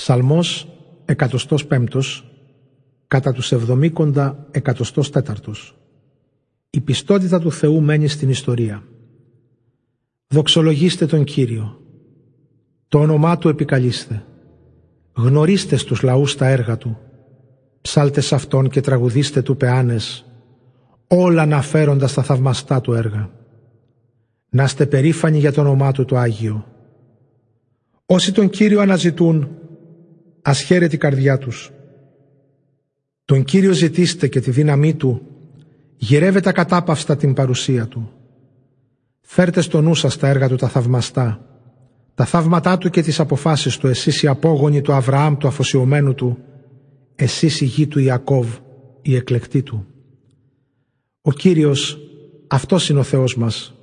Ψαλμός 105 κατά τους εβδομήκοντα εκατοστός τέταρτος. Η πιστότητα του Θεού μένει στην ιστορία. Δοξολογήστε τον Κύριο. Το όνομά Του επικαλείστε. Γνωρίστε στους λαούς τα έργα Του. Ψάλτε σε Αυτόν και τραγουδήστε Του πεάνες, όλα αναφέροντας τα θαυμαστά Του έργα. Να είστε περήφανοι για το όνομά Του το Άγιο. Όσοι τον Κύριο αναζητούν, ας χαίρεται η καρδιά τους. Τον Κύριο ζητήστε και τη δύναμή Του, γυρεύετε ακατάπαυστα την παρουσία Του. Φέρτε στο νου σας τα έργα Του τα θαυμαστά, τα θαύματά Του και τις αποφάσεις Του, εσείς οι απόγονοι του Αβραάμ του αφοσιωμένου Του, εσείς η γη του Ιακώβ, η εκλεκτή Του. Ο Κύριος, αυτός είναι ο Θεός μας,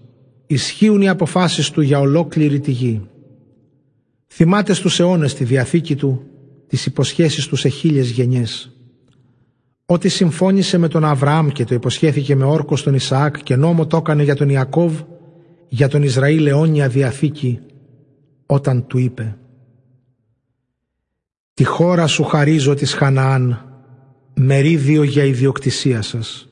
ισχύουν οι αποφάσεις Του για ολόκληρη τη γη. Θυμάται στους αιώνες τη Διαθήκη Του, τις υποσχέσεις Τους σε χίλιες γενιές. Ό,τι συμφώνησε με τον Αβραάμ και το υποσχέθηκε με όρκο στον Ισαάκ και νόμο το έκανε για τον Ιακώβ, για τον Ισραήλ αιώνια Διαθήκη, όταν του είπε «Τη χώρα σου χαρίζω της Χαναάν, μερίδιο για ιδιοκτησία σας».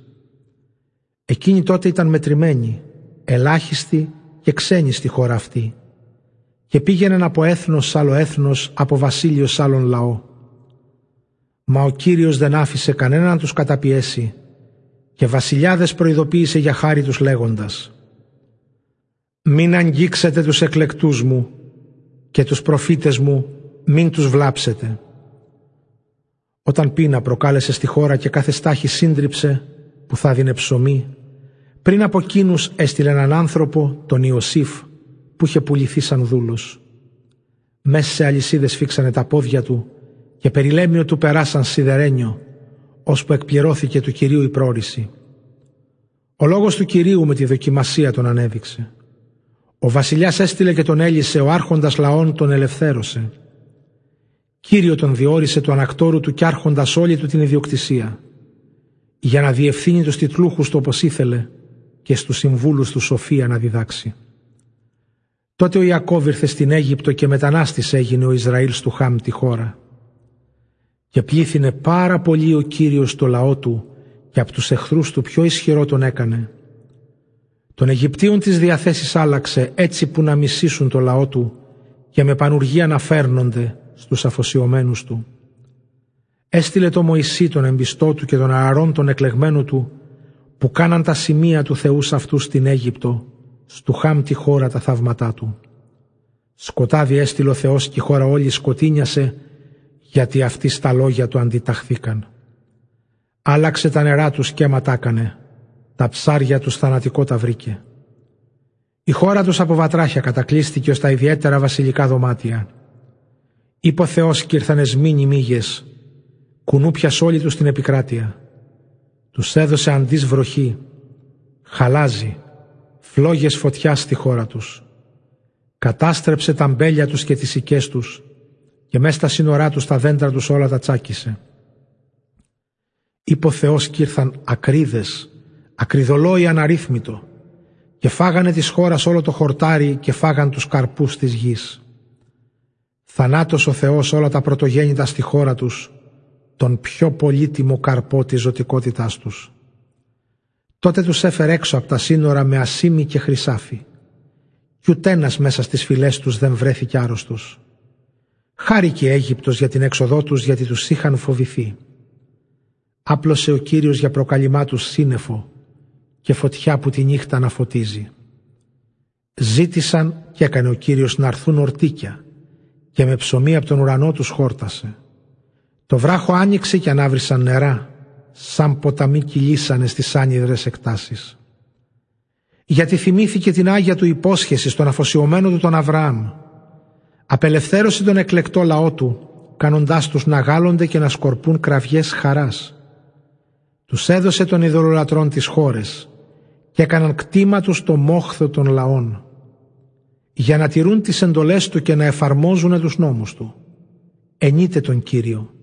Εκείνη τότε ήταν μετρημένη, ελάχιστη και ξένη στη χώρα αυτή και πήγαιναν από έθνος σ' άλλο έθνος, από βασίλειο σ' άλλον λαό. Μα ο Κύριος δεν άφησε κανέναν να τους καταπιέσει και βασιλιάδες προειδοποίησε για χάρη τους λέγοντας «Μην αγγίξετε τους εκλεκτούς μου και τους προφήτες μου μην τους βλάψετε». Όταν πείνα προκάλεσε στη χώρα και κάθε στάχη σύντριψε που θα δίνε ψωμί, πριν από εκείνους έστειλε έναν άνθρωπο, τον Ιωσήφ, που είχε πουληθεί σαν δούλος. Μέσα σε αλυσίδες φίξανε τα πόδια του και περιλέμιο του περάσαν σιδερένιο, ώσπου εκπληρώθηκε του Κυρίου η πρόρηση. Ο λόγος του Κυρίου με τη δοκιμασία τον ανέδειξε. Ο βασιλιάς έστειλε και τον έλυσε, ο άρχοντας λαών τον ελευθέρωσε. Κύριο τον διόρισε του ανακτόρου του κι άρχοντας όλη του την ιδιοκτησία, για να διευθύνει τους τιτλούχους του όπως ήθελε και στους συμβούλους του σοφία να διδάξει. Τότε ο Ιακώβ ήρθε στην Αίγυπτο και μετανάστης έγινε ο Ισραήλ του Χάμ τη χώρα. Και πλήθυνε πάρα πολύ ο Κύριος το λαό του και από τους εχθρούς του πιο ισχυρό τον έκανε. Τον Αιγυπτίων τις διαθέσεις άλλαξε έτσι που να μισήσουν το λαό του και με πανουργία να φέρνονται στους αφοσιωμένους του. Έστειλε το Μωυσή τον εμπιστό του και τον Ααρών τον εκλεγμένο του που κάναν τα σημεία του Θεού σε αυτούς στην Αίγυπτο στου χάμ τη χώρα τα θαύματά του. Σκοτάδι έστειλε ο Θεός και η χώρα όλη σκοτίνιασε γιατί αυτοί στα λόγια του αντιταχθήκαν. Άλλαξε τα νερά τους και ματάκανε, τα ψάρια τους θανατικό τα βρήκε. Η χώρα τους από βατράχια κατακλείστηκε ως τα ιδιαίτερα βασιλικά δωμάτια. Είπε ο Θεός κι ήρθανες σμήνοι μύγες, κουνούπιας σ' όλη τους την επικράτεια. Τους έδωσε αντίς βροχή, χαλάζει, φλόγες φωτιάς στη χώρα τους. Κατάστρεψε τα μπέλια τους και τις οικές τους και μέσα στα σύνορά τους τα δέντρα τους όλα τα τσάκισε. Είπε ο Θεός κι ήρθαν ακρίδες, ακριδολόι αναρρύθμιτο και φάγανε της χώρας όλο το χορτάρι και φάγαν τους καρπούς της γης. Θανάτος ο Θεός όλα τα πρωτογέννητα στη χώρα τους, τον πιο πολύτιμο καρπό της ζωτικότητάς τους. Τότε τους έφερε έξω από τα σύνορα με ασήμι και χρυσάφι. Κι ούτε μέσα στις φυλές τους δεν βρέθηκε άρρωστος. Χάρηκε Αίγυπτος για την έξοδό τους γιατί τους είχαν φοβηθεί. Άπλωσε ο Κύριος για προκαλυμά τους σύννεφο και φωτιά που τη νύχτα να φωτίζει. Ζήτησαν και έκανε ο Κύριος να έρθουν ορτίκια και με ψωμί από τον ουρανό τους χόρτασε. Το βράχο άνοιξε και ανάβρισαν νερά σαν ποταμοί κυλήσανε στις άνυδρες εκτάσεις. Γιατί θυμήθηκε την Άγια του υπόσχεση στον αφοσιωμένο του τον Αβραάμ. Απελευθέρωσε τον εκλεκτό λαό του, κάνοντάς τους να γάλλονται και να σκορπούν κραυγές χαράς. Τους έδωσε τον ειδωλολατρών τις χώρες και έκαναν κτήμα τους το μόχθο των λαών για να τηρούν τις εντολές του και να εφαρμόζουν τους νόμους του. Ενείτε τον Κύριο